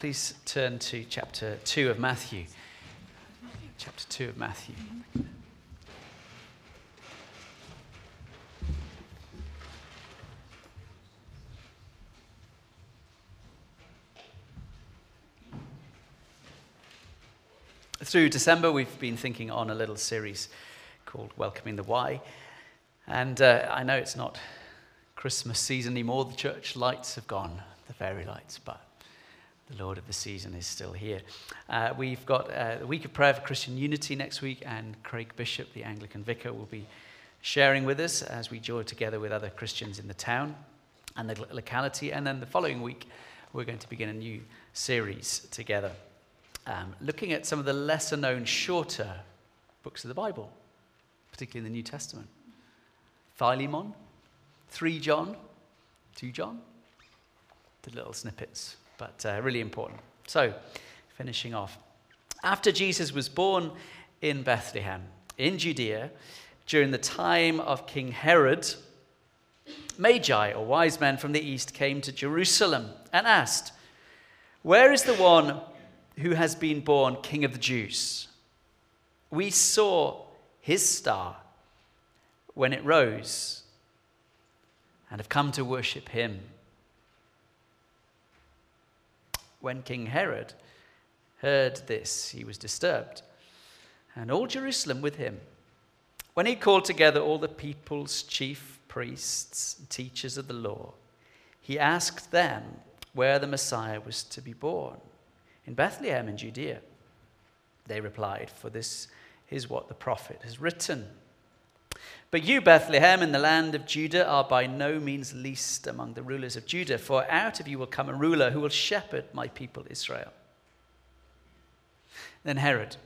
Please turn to chapter 2 of Matthew. Chapter 2 of Matthew. Through December, we've been thinking on a little series called Welcoming the Why. And uh, I know it's not Christmas season anymore. The church lights have gone, the fairy lights, but the Lord of the season is still here. Uh, we've got uh, the week of prayer for Christian unity next week, and Craig Bishop, the Anglican vicar, will be sharing with us as we join together with other Christians in the town and the locality. And then the following week, we're going to begin a new series together, um, looking at some of the lesser known, shorter books of the Bible, particularly in the New Testament. Philemon, 3 John, 2 John, the little snippets but uh, really important. So, finishing off. After Jesus was born in Bethlehem, in Judea, during the time of King Herod, Magi, or wise men from the east, came to Jerusalem and asked, Where is the one who has been born King of the Jews? We saw his star when it rose and have come to worship him. When King Herod heard this, he was disturbed, and all Jerusalem with him. When he called together all the people's chief priests and teachers of the law, he asked them where the Messiah was to be born. In Bethlehem in Judea. They replied, For this is what the prophet has written. But you, Bethlehem, in the land of Judah, are by no means least among the rulers of Judah, for out of you will come a ruler who will shepherd my people Israel. Then Herod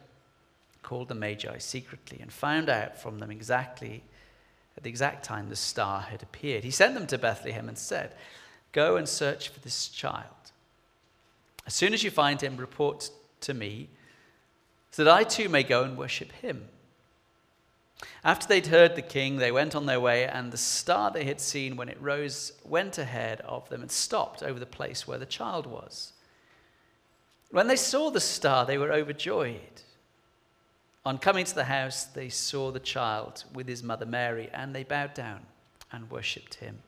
called the Magi secretly and found out from them exactly at the exact time the star had appeared. He sent them to Bethlehem and said, Go and search for this child. As soon as you find him, report to me, so that I too may go and worship him. After they'd heard the king, they went on their way, and the star they had seen when it rose went ahead of them and stopped over the place where the child was. When they saw the star, they were overjoyed. On coming to the house, they saw the child with his mother Mary, and they bowed down and worshipped him.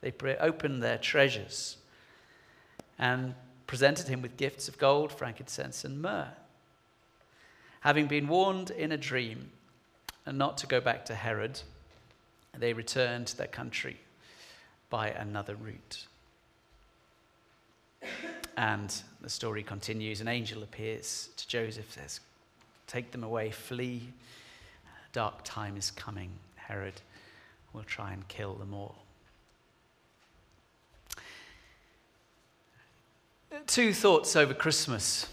They opened their treasures and presented him with gifts of gold, frankincense, and myrrh. Having been warned in a dream, and not to go back to Herod. They returned to their country by another route. And the story continues. An angel appears to Joseph, says, Take them away, flee. Dark time is coming. Herod will try and kill them all. Two thoughts over Christmas.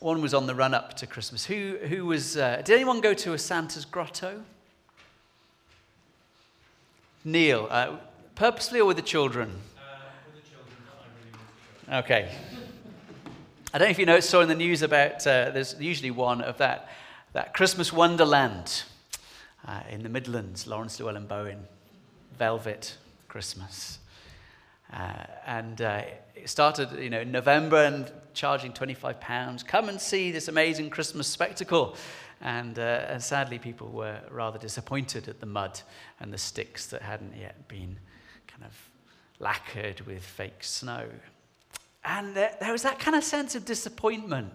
One was on the run up to Christmas. Who, who was, uh, did anyone go to a Santa's grotto? Neil, uh, purposely or with the children? Uh, with the children really okay. I don't know if you know, saw in the news about, uh, there's usually one of that, that Christmas Wonderland uh, in the Midlands, Laurence Llewelyn Bowen, Velvet Christmas. Uh, and uh, it started, you know, in November and charging 25 pounds. Come and see this amazing Christmas spectacle. And, uh, and sadly, people were rather disappointed at the mud and the sticks that hadn't yet been kind of lacquered with fake snow. And there, there was that kind of sense of disappointment,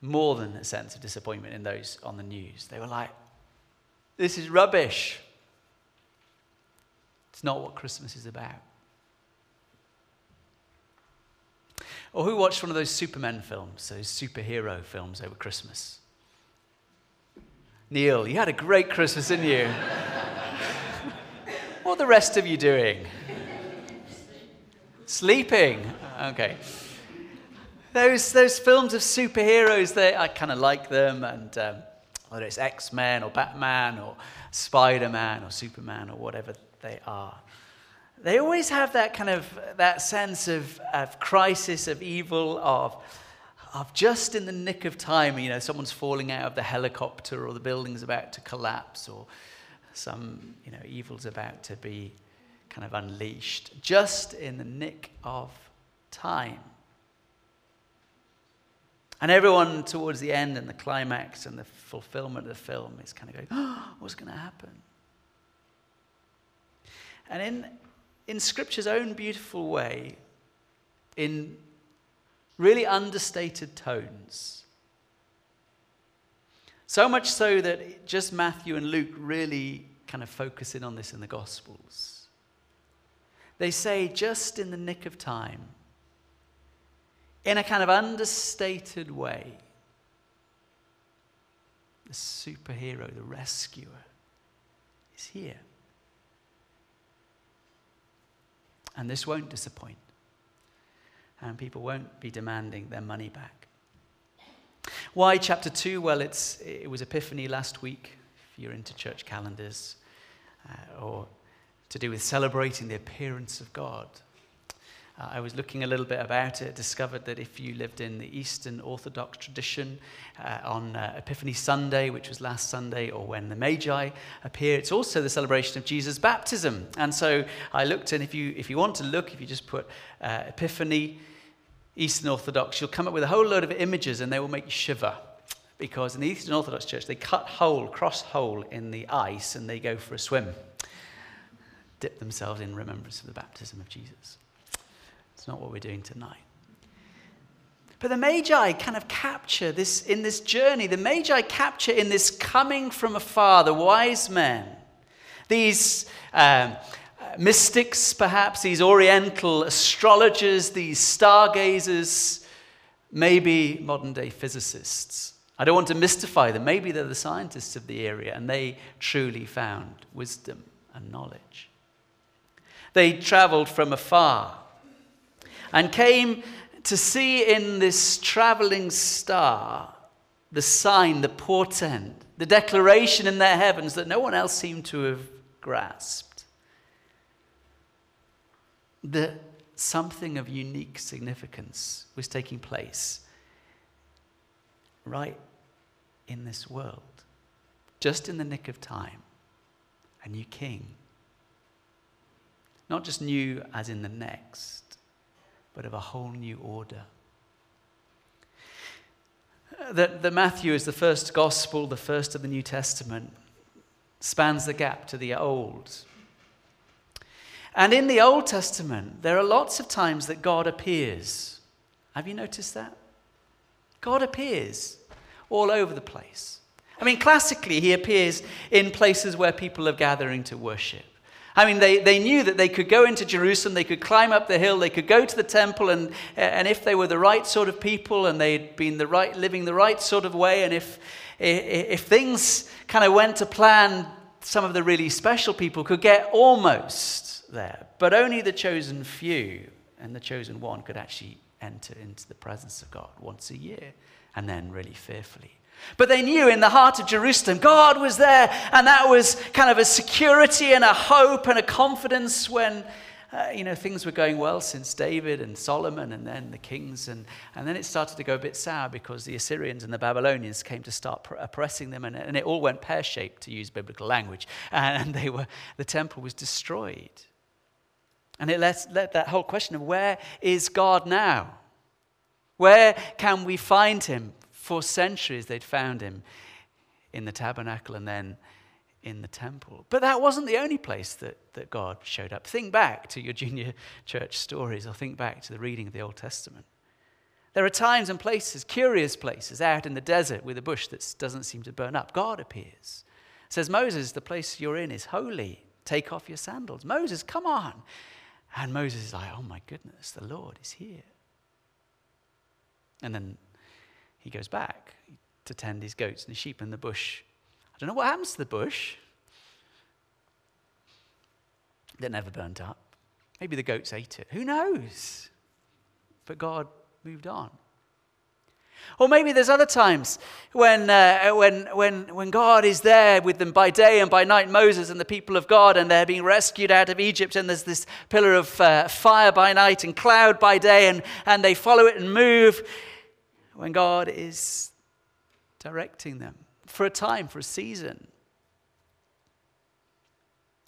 more than a sense of disappointment in those on the news. They were like, this is rubbish. It's not what Christmas is about. Or who watched one of those Superman films, those superhero films over Christmas? Neil, you had a great Christmas, didn't you? what are the rest of you doing? Sleeping. Okay. Those, those films of superheroes, they, I kind of like them, and um, whether it's X Men or Batman or Spider Man or Superman or whatever they are they always have that kind of that sense of, of crisis, of evil, of, of just in the nick of time, you know, someone's falling out of the helicopter or the building's about to collapse or some, you know, evil's about to be kind of unleashed. Just in the nick of time. And everyone towards the end and the climax and the fulfillment of the film is kind of going, oh, what's going to happen? And in, in Scripture's own beautiful way, in really understated tones, so much so that just Matthew and Luke really kind of focus in on this in the Gospels. They say, just in the nick of time, in a kind of understated way, the superhero, the rescuer, is here. And this won't disappoint. And people won't be demanding their money back. Why chapter 2? Well, it's, it was Epiphany last week, if you're into church calendars, uh, or to do with celebrating the appearance of God. Uh, I was looking a little bit about it, discovered that if you lived in the Eastern Orthodox tradition uh, on uh, Epiphany Sunday, which was last Sunday, or when the Magi appear, it's also the celebration of Jesus' baptism. And so I looked, and if you, if you want to look, if you just put uh, Epiphany, Eastern Orthodox, you'll come up with a whole load of images, and they will make you shiver. Because in the Eastern Orthodox Church, they cut hole, cross hole in the ice, and they go for a swim, dip themselves in remembrance of the baptism of Jesus. It's not what we're doing tonight. But the Magi kind of capture this in this journey. The Magi capture in this coming from afar, the wise men, these um, mystics, perhaps, these oriental astrologers, these stargazers, maybe modern day physicists. I don't want to mystify them. Maybe they're the scientists of the area and they truly found wisdom and knowledge. They traveled from afar and came to see in this traveling star the sign, the portent, the declaration in their heavens that no one else seemed to have grasped. That something of unique significance was taking place right in this world, just in the nick of time. A new king. Not just new as in the next, but of a whole new order. Uh, that, that Matthew is the first gospel, the first of the New Testament, spans the gap to the Old. And in the Old Testament, there are lots of times that God appears. Have you noticed that? God appears all over the place. I mean, classically, he appears in places where people are gathering to worship. I mean, they, they knew that they could go into Jerusalem, they could climb up the hill, they could go to the temple, and, and if they were the right sort of people and they'd been the right, living the right sort of way, and if, if things kind of went to plan, some of the really special people could get almost there. But only the chosen few and the chosen one could actually enter into the presence of God once a year, and then really fearfully. But they knew in the heart of Jerusalem, God was there, and that was kind of a security and a hope and a confidence when, uh, you know, things were going well since David and Solomon and then the kings. And, and then it started to go a bit sour because the Assyrians and the Babylonians came to start oppressing them, and, and it all went pear shaped, to use biblical language. And they were, the temple was destroyed. And it let, let that whole question of where is God now? Where can we find him? For centuries, they'd found him in the tabernacle and then in the temple. But that wasn't the only place that, that God showed up. Think back to your junior church stories or think back to the reading of the Old Testament. There are times and places, curious places, out in the desert with a bush that doesn't seem to burn up. God appears. Says, Moses, the place you're in is holy. Take off your sandals. Moses, come on. And Moses is like, oh my goodness, the Lord is here. And then he goes back to tend his goats and his sheep in the bush. I don't know what happens to the bush. That never burnt up. Maybe the goats ate it. Who knows? But God moved on. Or maybe there's other times when, uh, when, when, when God is there with them by day and by night, Moses and the people of God, and they're being rescued out of Egypt, and there's this pillar of uh, fire by night and cloud by day, and, and they follow it and move when God is directing them for a time, for a season.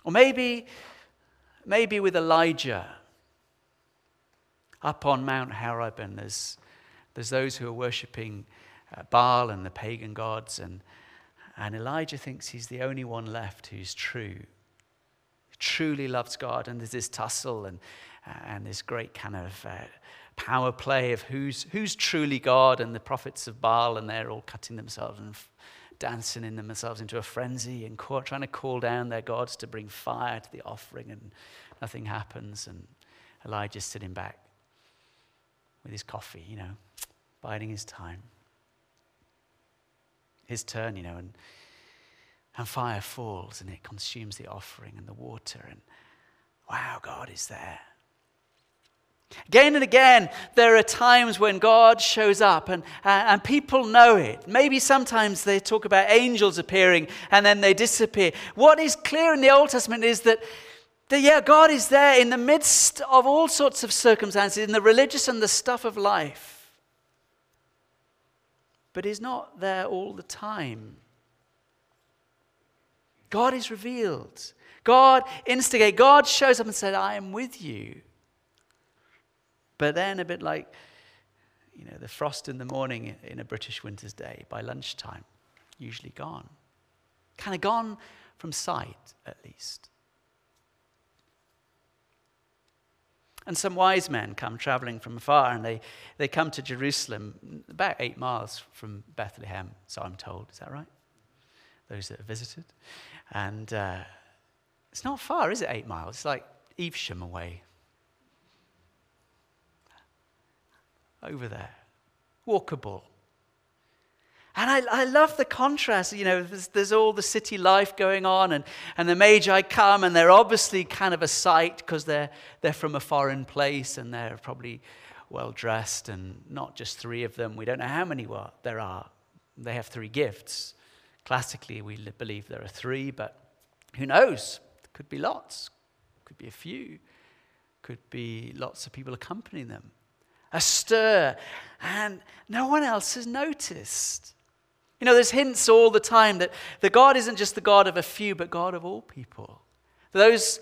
Or maybe, maybe with Elijah up on Mount Horeb, and there's There's those who are worshipping uh, Baal and the pagan gods, and, and Elijah thinks he's the only one left who's true, truly loves God. And there's this tussle and, and this great kind of uh, power play of who's, who's truly God and the prophets of Baal, and they're all cutting themselves and f- dancing in themselves into a frenzy and call, trying to call down their gods to bring fire to the offering, and nothing happens. And Elijah's sitting back with his coffee, you know, biding his time. His turn, you know, and, and fire falls and it consumes the offering and the water, and wow, God is there. Again and again, there are times when God shows up and, uh, and people know it. Maybe sometimes they talk about angels appearing and then they disappear. What is clear in the Old Testament is that, that, yeah, God is there in the midst of all sorts of circumstances, in the religious and the stuff of life. But He's not there all the time. God is revealed. God instigates. God shows up and said, I am with you. But then, a bit like, you know, the frost in the morning in a British winter's day, by lunchtime, usually gone. Kind of gone from sight, at least. And some wise men come traveling from afar and they, they come to Jerusalem, about eight miles from Bethlehem, so I'm told. Is that right? Those that have visited. And uh, it's not far, is it, eight miles? It's like Evesham away, over there, walkable. And I, I love the contrast. You know, there's, there's, all the city life going on, and, and the Magi come, and they're obviously kind of a sight because they're, they're from a foreign place and they're probably well dressed, and not just three of them. We don't know how many there are. They have three gifts. Classically, we believe there are three, but who knows? Could be lots, could be a few, could be lots of people accompanying them a stir, and no one else has noticed. You know, there's hints all the time that, the God isn't just the God of a few, but God of all people. Those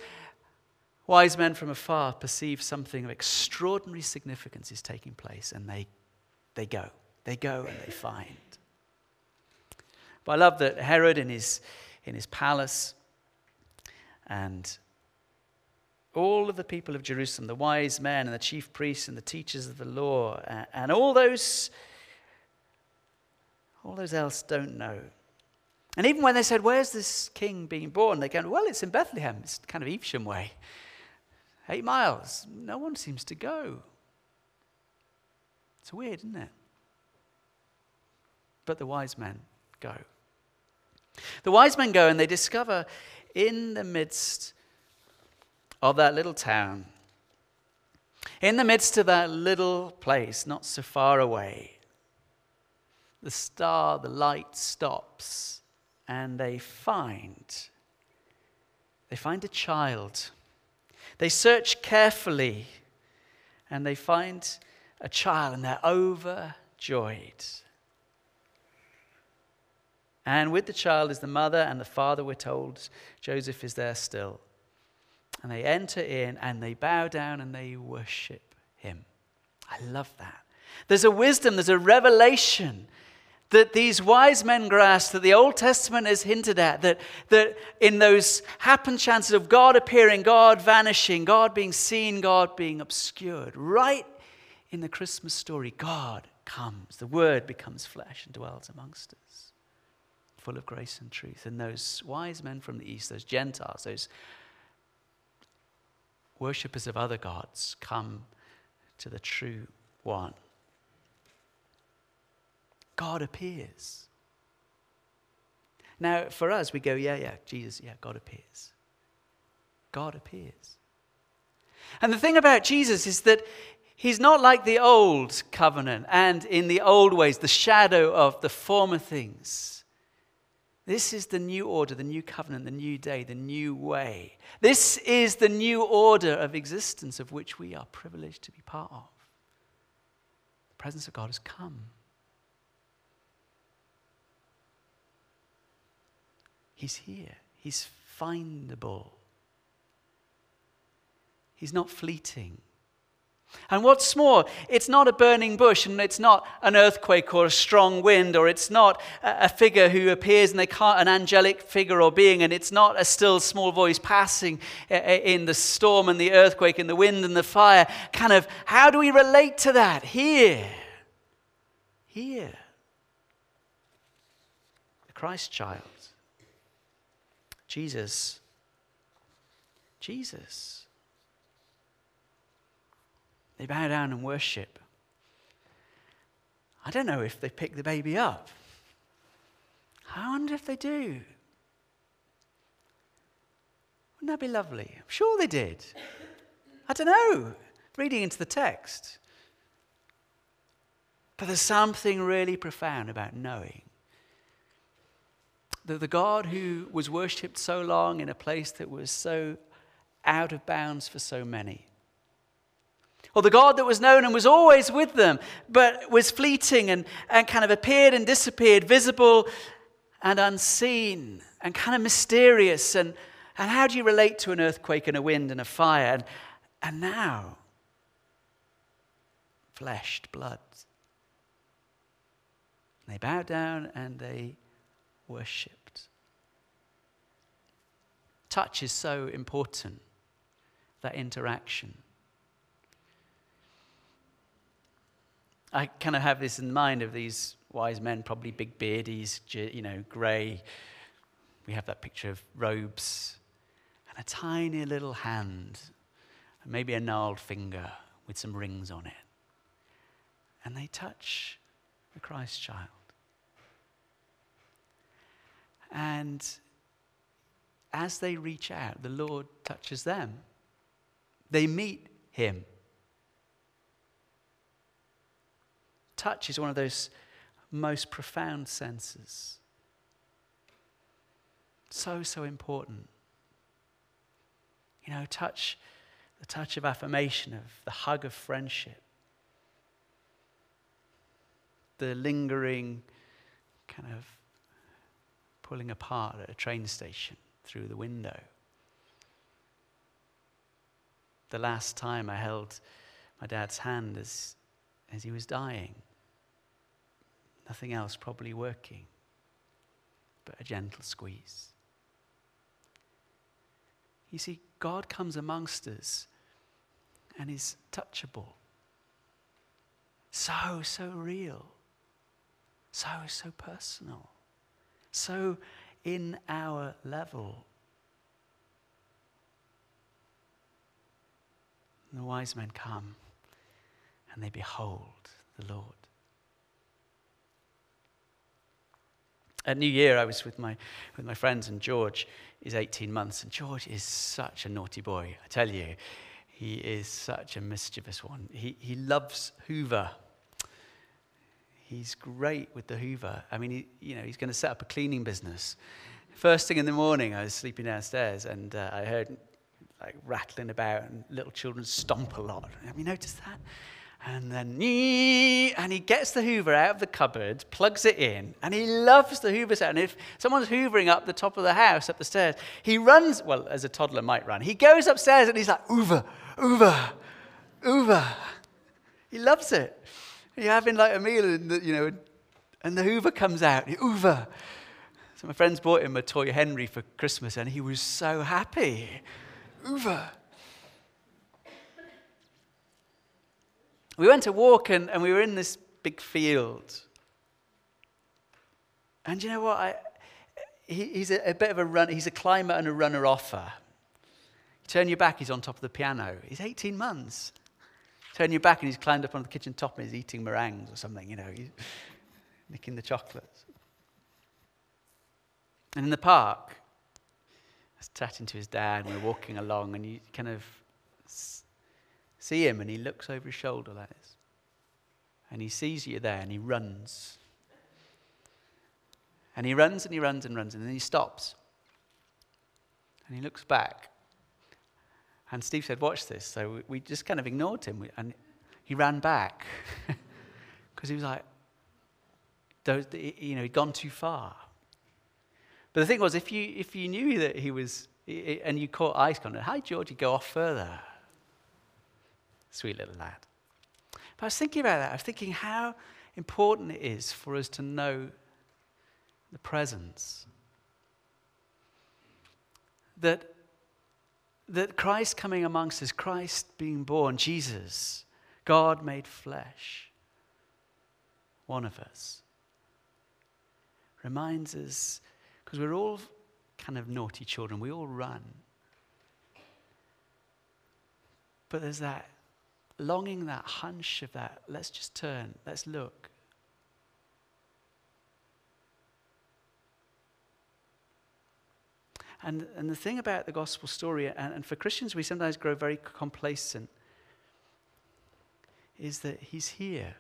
wise men from afar perceive something of extraordinary significance is taking place, and they, they go. They go and they find. But I love that Herod in his, in his palace and all of the people of Jerusalem, the wise men and the chief priests and the teachers of the law, and all those, all those else don't know. And even when they said, Where's this king being born? They go, Well, it's in Bethlehem. It's kind of Evesham way. Eight miles. No one seems to go. It's weird, isn't it? But the wise men go. The wise men go and they discover in the midst of that little town, in the midst of that little place, not so far away, the star, the light stops, and they find, they find a child. They search carefully, and they find a child, and they're overjoyed. And with the child is the mother and the father, we're told. Joseph is there still and they enter in and they bow down and they worship him. I love that. There's a wisdom, there's a revelation that these wise men grasp that the Old Testament has hinted at, that, that in those happen chances of God appearing, God vanishing, God being seen, God being obscured, right in the Christmas story, God comes. The Word becomes flesh and dwells amongst us, full of grace and truth. And those wise men from the East, those Gentiles, those worshippers of other gods come to the true one. God appears. Now, for us, we go, yeah, yeah, Jesus, yeah, God appears. God appears. And the thing about Jesus is that he's not like the old covenant and in the old ways, the shadow of the former things. This is the new order, the new covenant, the new day, the new way. This is the new order of existence of which we are privileged to be part of. The presence of God has come. He's here, He's findable. He's not fleeting. And what's more, it's not a burning bush and it's not an earthquake or a strong wind or it's not a figure who appears and they can't, an angelic figure or being and it's not a still small voice passing in the storm and the earthquake and the wind and the fire. Kind of, how do we relate to that? Here. Here. The Christ child. Jesus. Jesus. They bow down and worship. I don't know if they pick the baby up. I wonder if they do. Wouldn't that be lovely? I'm sure they did. I don't know, reading into the text. But there's something really profound about knowing that the God who was worshipped so long in a place that was so out of bounds for so many or the God that was known and was always with them, but was fleeting and, and kind of appeared and disappeared, visible and unseen and kind of mysterious. And, and how do you relate to an earthquake and a wind and a fire? And, and now, fleshed blood. They bowed down and they worshipped. Touch is so important, that interaction. I kind of have this in mind of these wise men, probably big beardies, you know, grey. We have that picture of robes and a tiny little hand, and maybe a gnarled finger with some rings on it. And they touch the Christ child. And as they reach out, the Lord touches them. They meet him. Touch is one of those most profound senses. So, so important. You know, touch, the touch of affirmation, of the hug of friendship, the lingering kind of pulling apart at a train station through the window. The last time I held my dad's hand as as he was dying. Nothing else probably working, but a gentle squeeze. You see, God comes amongst us and is touchable. So, so real. So, so personal. So in our level. The wise men come and they behold the Lord. At New Year, I was with my, with my friends, and George is 18 months. And George is such a naughty boy, I tell you. He is such a mischievous one. He, he loves Hoover. He's great with the Hoover. I mean, he, you know, he's going to set up a cleaning business. First thing in the morning, I was sleeping downstairs, and uh, I heard like rattling about, and little children stomp a lot. Have you noticed that? And then, and he gets the Hoover out of the cupboard, plugs it in, and he loves the Hoover sound. And if someone's hoovering up the top of the house, up the stairs, he runs, well, as a toddler might run. He goes upstairs and he's like, Hoover, Hoover, Hoover. He loves it. You're having like a meal, and the, you know, and the Hoover comes out, Hoover. So my friends bought him a toy Henry for Christmas, and he was so happy. Hoover. We went to walk and, and we were in this big field. And you know what? I, he, he's a, a, bit of a run, he's a climber and a runner offer. turn your back, he's on top of the piano. He's 18 months. Turn your back and he's climbed up on the kitchen top and he's eating meringues or something, you know, he's nicking the chocolates. And in the park, I was chatting to his dad, and we are walking along, and you kind of see him and he looks over his shoulder, that is. And he sees you there and he runs. And he runs and he runs and runs and then he stops. And he looks back. And Steve said, Watch this. So we just kind of ignored him. And he ran back because he was like, you know, he'd gone too far. But the thing was, if you, if you knew that he was, and you caught eyes contact, how did Georgie go off further? Sweet little lad. But I was thinking about that. I was thinking how important it is for us to know the presence. That, that Christ coming amongst us, Christ being born, Jesus, God made flesh, one of us, reminds us, because we're all kind of naughty children, we all run. But there's that longing, that hunch of that, let's just turn, let's look. And, and the thing about the gospel story, and, and for Christians, we sometimes grow very complacent, is that he's here.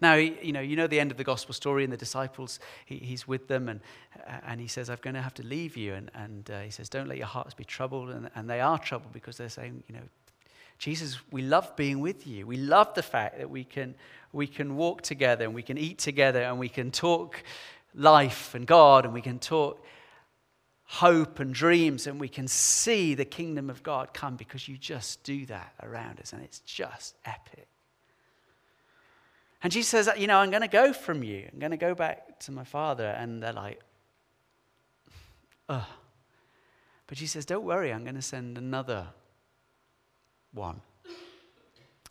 Now, you know, you know the end of the gospel story and the disciples, he, he's with them and, and he says, I'm going to have to leave you. And, and uh, he says, don't let your hearts be troubled. And, and they are troubled because they're saying, you know, Jesus, we love being with you. We love the fact that we can, we can walk together and we can eat together and we can talk life and God and we can talk hope and dreams and we can see the kingdom of God come because you just do that around us and it's just epic. And Jesus says, You know, I'm going to go from you. I'm going to go back to my father. And they're like, Ugh. But Jesus says, Don't worry, I'm going to send another one,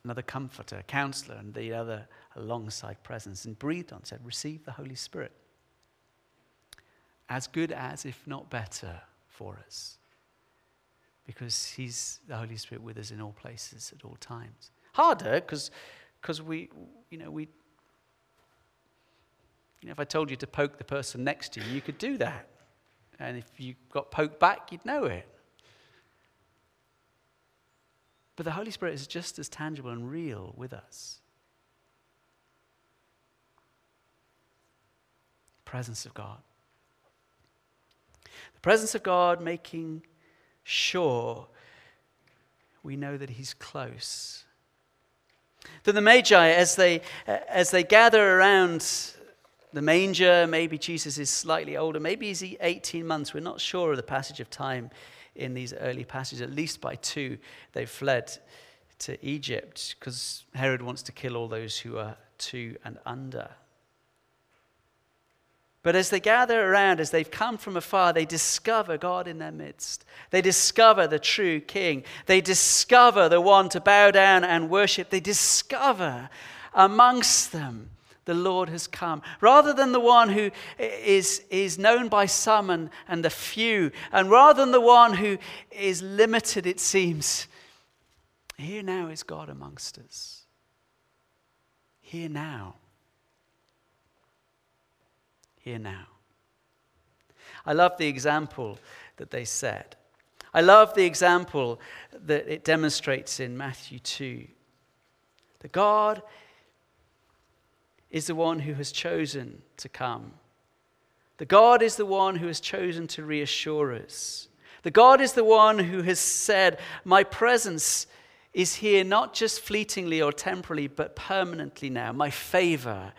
another comforter, counselor, and the other alongside presence. And breathed on, said, Receive the Holy Spirit. As good as, if not better, for us. Because He's the Holy Spirit with us in all places at all times. Harder because we, you know, we, you know, if I told you to poke the person next to you, you could do that. And if you got poked back, you'd know it. But the Holy Spirit is just as tangible and real with us. Presence of God. The presence of God making sure we know that He's close that the Magi, as they, as they gather around the manger, maybe Jesus is slightly older, maybe he's 18 months. We're not sure of the passage of time in these early passages. At least by two, they've fled to Egypt because Herod wants to kill all those who are two and under. But as they gather around, as they've come from afar, they discover God in their midst. They discover the true King. They discover the one to bow down and worship. They discover amongst them the Lord has come. Rather than the one who is, is known by some and, and the few, and rather than the one who is limited, it seems, here now is God amongst us. Here now here now. I love the example that they set. I love the example that it demonstrates in Matthew 2. That God is the one who has chosen to come. The God is the one who has chosen to reassure us. The God is the one who has said, My presence is here not just fleetingly or temporarily, but permanently now. My favor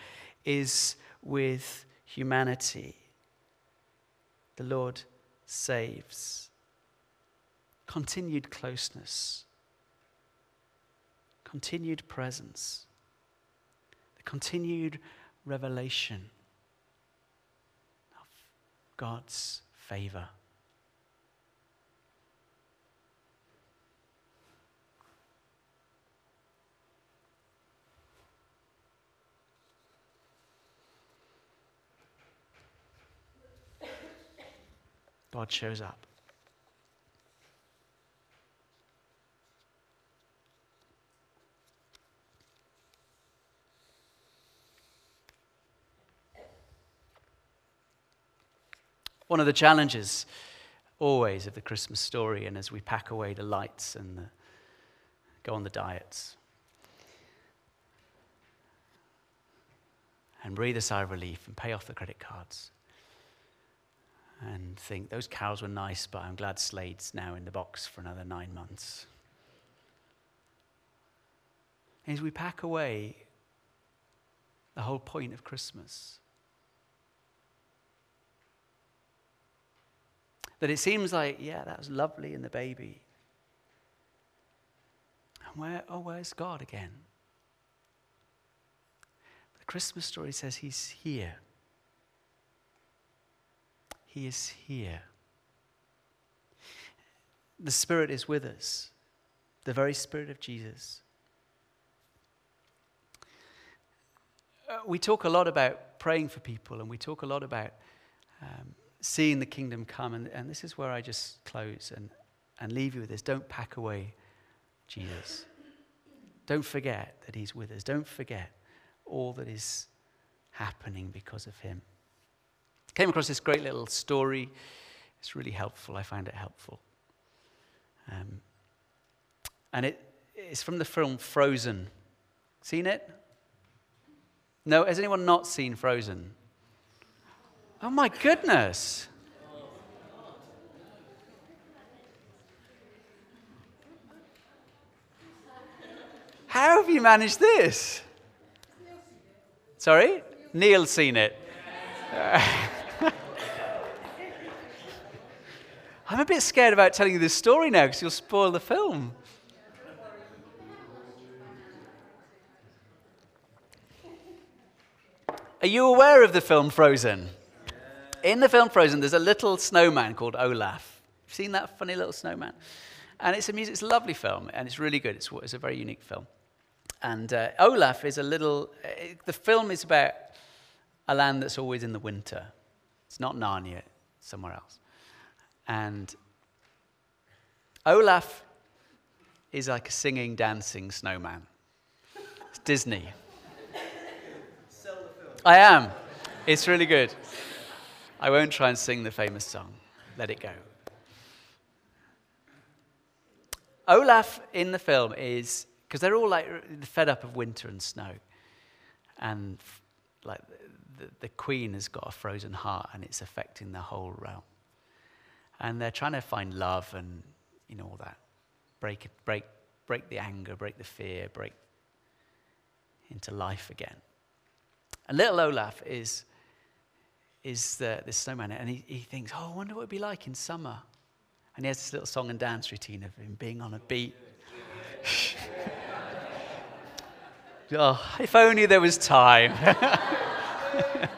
is with humanity. The Lord saves. Continued closeness, continued presence, continued revelation of God's favor. God shows up. One of the challenges always of the Christmas story, and as we pack away the lights and the, go on the diets, and breathe a sigh of relief and pay off the credit cards and think those cows were nice, but I'm glad Slade's now in the box for another nine months. As we pack away the whole point of Christmas, that it seems like, yeah, that was lovely in the baby. And where, oh, where's God again? The Christmas story says he's here. He is here. The Spirit is with us, the very Spirit of Jesus. Uh, we talk a lot about praying for people, and we talk a lot about um, seeing the kingdom come. And, and this is where I just close and, and leave you with this. Don't pack away Jesus. Don't forget that He's with us. Don't forget all that is happening because of Him. Came across this great little story. It's really helpful. I find it helpful. Um, and it, it's from the film Frozen. Seen it? No? Has anyone not seen Frozen? Oh my goodness. How have you managed this? Sorry? Neil's seen it. I'm a bit scared about telling you this story now because you'll spoil the film. Are you aware of the film Frozen? In the film Frozen, there's a little snowman called Olaf. You've seen that funny little snowman? And it's a, music, it's a lovely film, and it's really good. It's, it's a very unique film. And uh, Olaf is a little, uh, the film is about a land that's always in the winter. It's not Narnia, it's somewhere else. And Olaf is like a singing, dancing snowman. It's Disney. I am. It's really good. I won't try and sing the famous song. Let it go. Olaf in the film is because they're all like fed up of winter and snow, and like the, the queen has got a frozen heart and it's affecting the whole realm and they're trying to find love and you know all that break break break the anger break the fear break into life again and little olaf is is the, this snowman and he, he thinks oh i wonder what it'd be like in summer. And he has this little song and dance routine of him being on a beat. Oh if only there was time.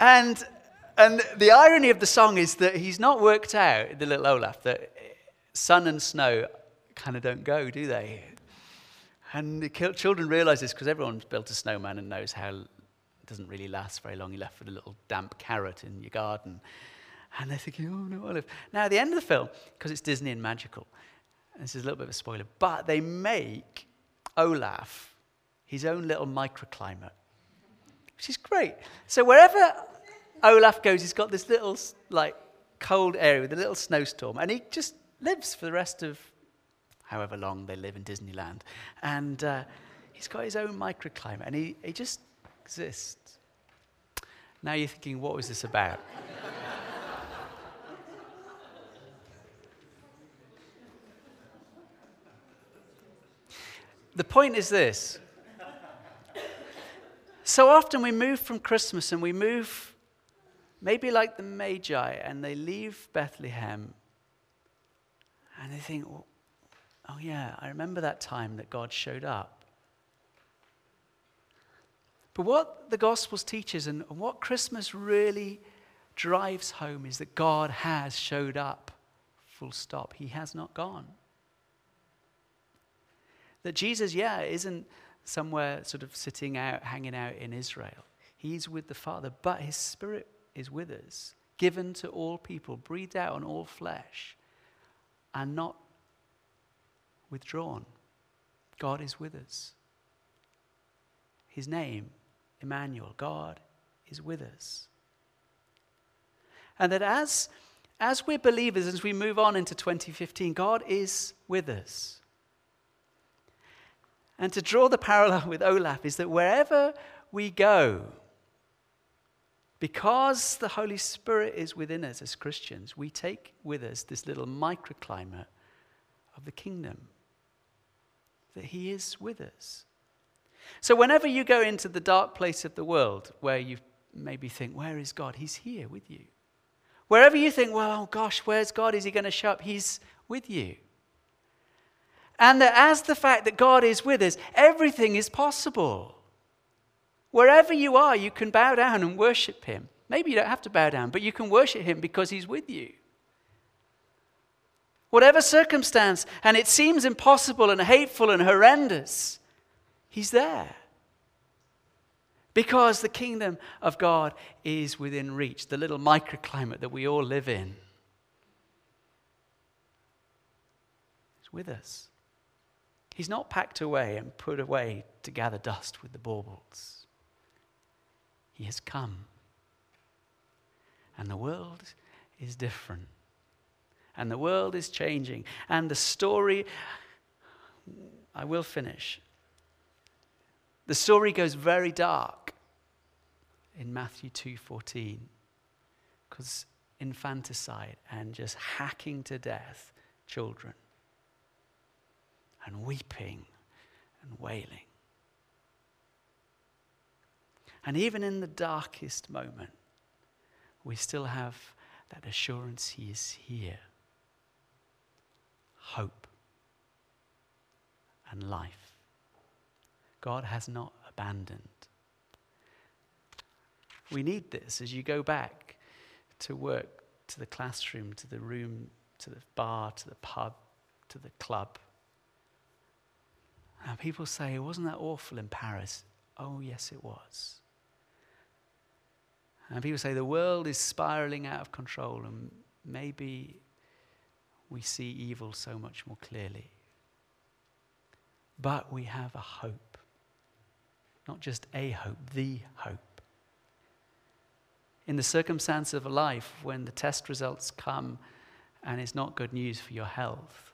And and the irony of the song is that he's not worked out, the little Olaf, that sun and snow kind of don't go, do they? And the children realize this because everyone's built a snowman and knows how it doesn't really last very long. You're left with a little damp carrot in your garden. And they're thinking, oh no, Olaf. Now, at the end of the film, because it's Disney and magical, this is a little bit of a spoiler, but they make Olaf his own little microclimate, which is great. So wherever Olaf goes, he's got this little, like, cold area with a little snowstorm, and he just lives for the rest of however long they live in Disneyland. And uh, he's got his own microclimate, and he, he just exists. Now you're thinking, what was this about? the point is this. So often we move from Christmas and we move maybe like the Magi, and they leave Bethlehem and they think, oh, oh, yeah, I remember that time that God showed up. But what the Gospels teaches and what Christmas really drives home is that God has showed up, full stop. He has not gone. That Jesus, yeah, isn't somewhere sort of sitting out, hanging out in Israel. He's with the Father, but his Spirit is with us, given to all people, breathed out on all flesh, and not withdrawn. God is with us. His name, Emmanuel, God is with us. And that as, as we're believers, as we move on into 2015, God is with us. And to draw the parallel with Olaf is that wherever we go, because the Holy Spirit is within us as Christians, we take with us this little microclimate of the kingdom. That He is with us. So, whenever you go into the dark place of the world where you maybe think, Where is God? He's here with you. Wherever you think, Well, oh gosh, where's God? Is He going to show up? He's with you. And that as the fact that God is with us, everything is possible. Wherever you are, you can bow down and worship Him. Maybe you don't have to bow down, but you can worship Him because He's with you. Whatever circumstance, and it seems impossible and hateful and horrendous, He's there. Because the kingdom of God is within reach, the little microclimate that we all live in. He's with us. He's not packed away and put away to gather dust with the baubles. He has come. And the world is different. And the world is changing. And the story, I will finish. The story goes very dark in Matthew 2:14 because infanticide and just hacking to death children and weeping and wailing. And even in the darkest moment, we still have that assurance He is here hope and life. God has not abandoned. We need this as you go back to work, to the classroom, to the room, to the bar, to the pub, to the club. And people say, Wasn't that awful in Paris? Oh, yes, it was. And people say the world is spiraling out of control, and maybe we see evil so much more clearly. But we have a hope. Not just a hope, the hope. In the circumstance of life, when the test results come and it's not good news for your health,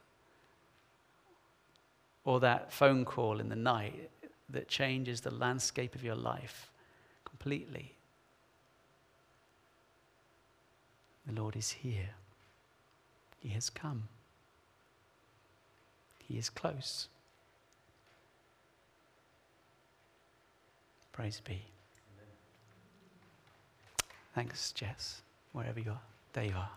or that phone call in the night that changes the landscape of your life completely. The Lord is here. He has come. He is close. Praise be. Thanks, Jess, wherever you are. There you are.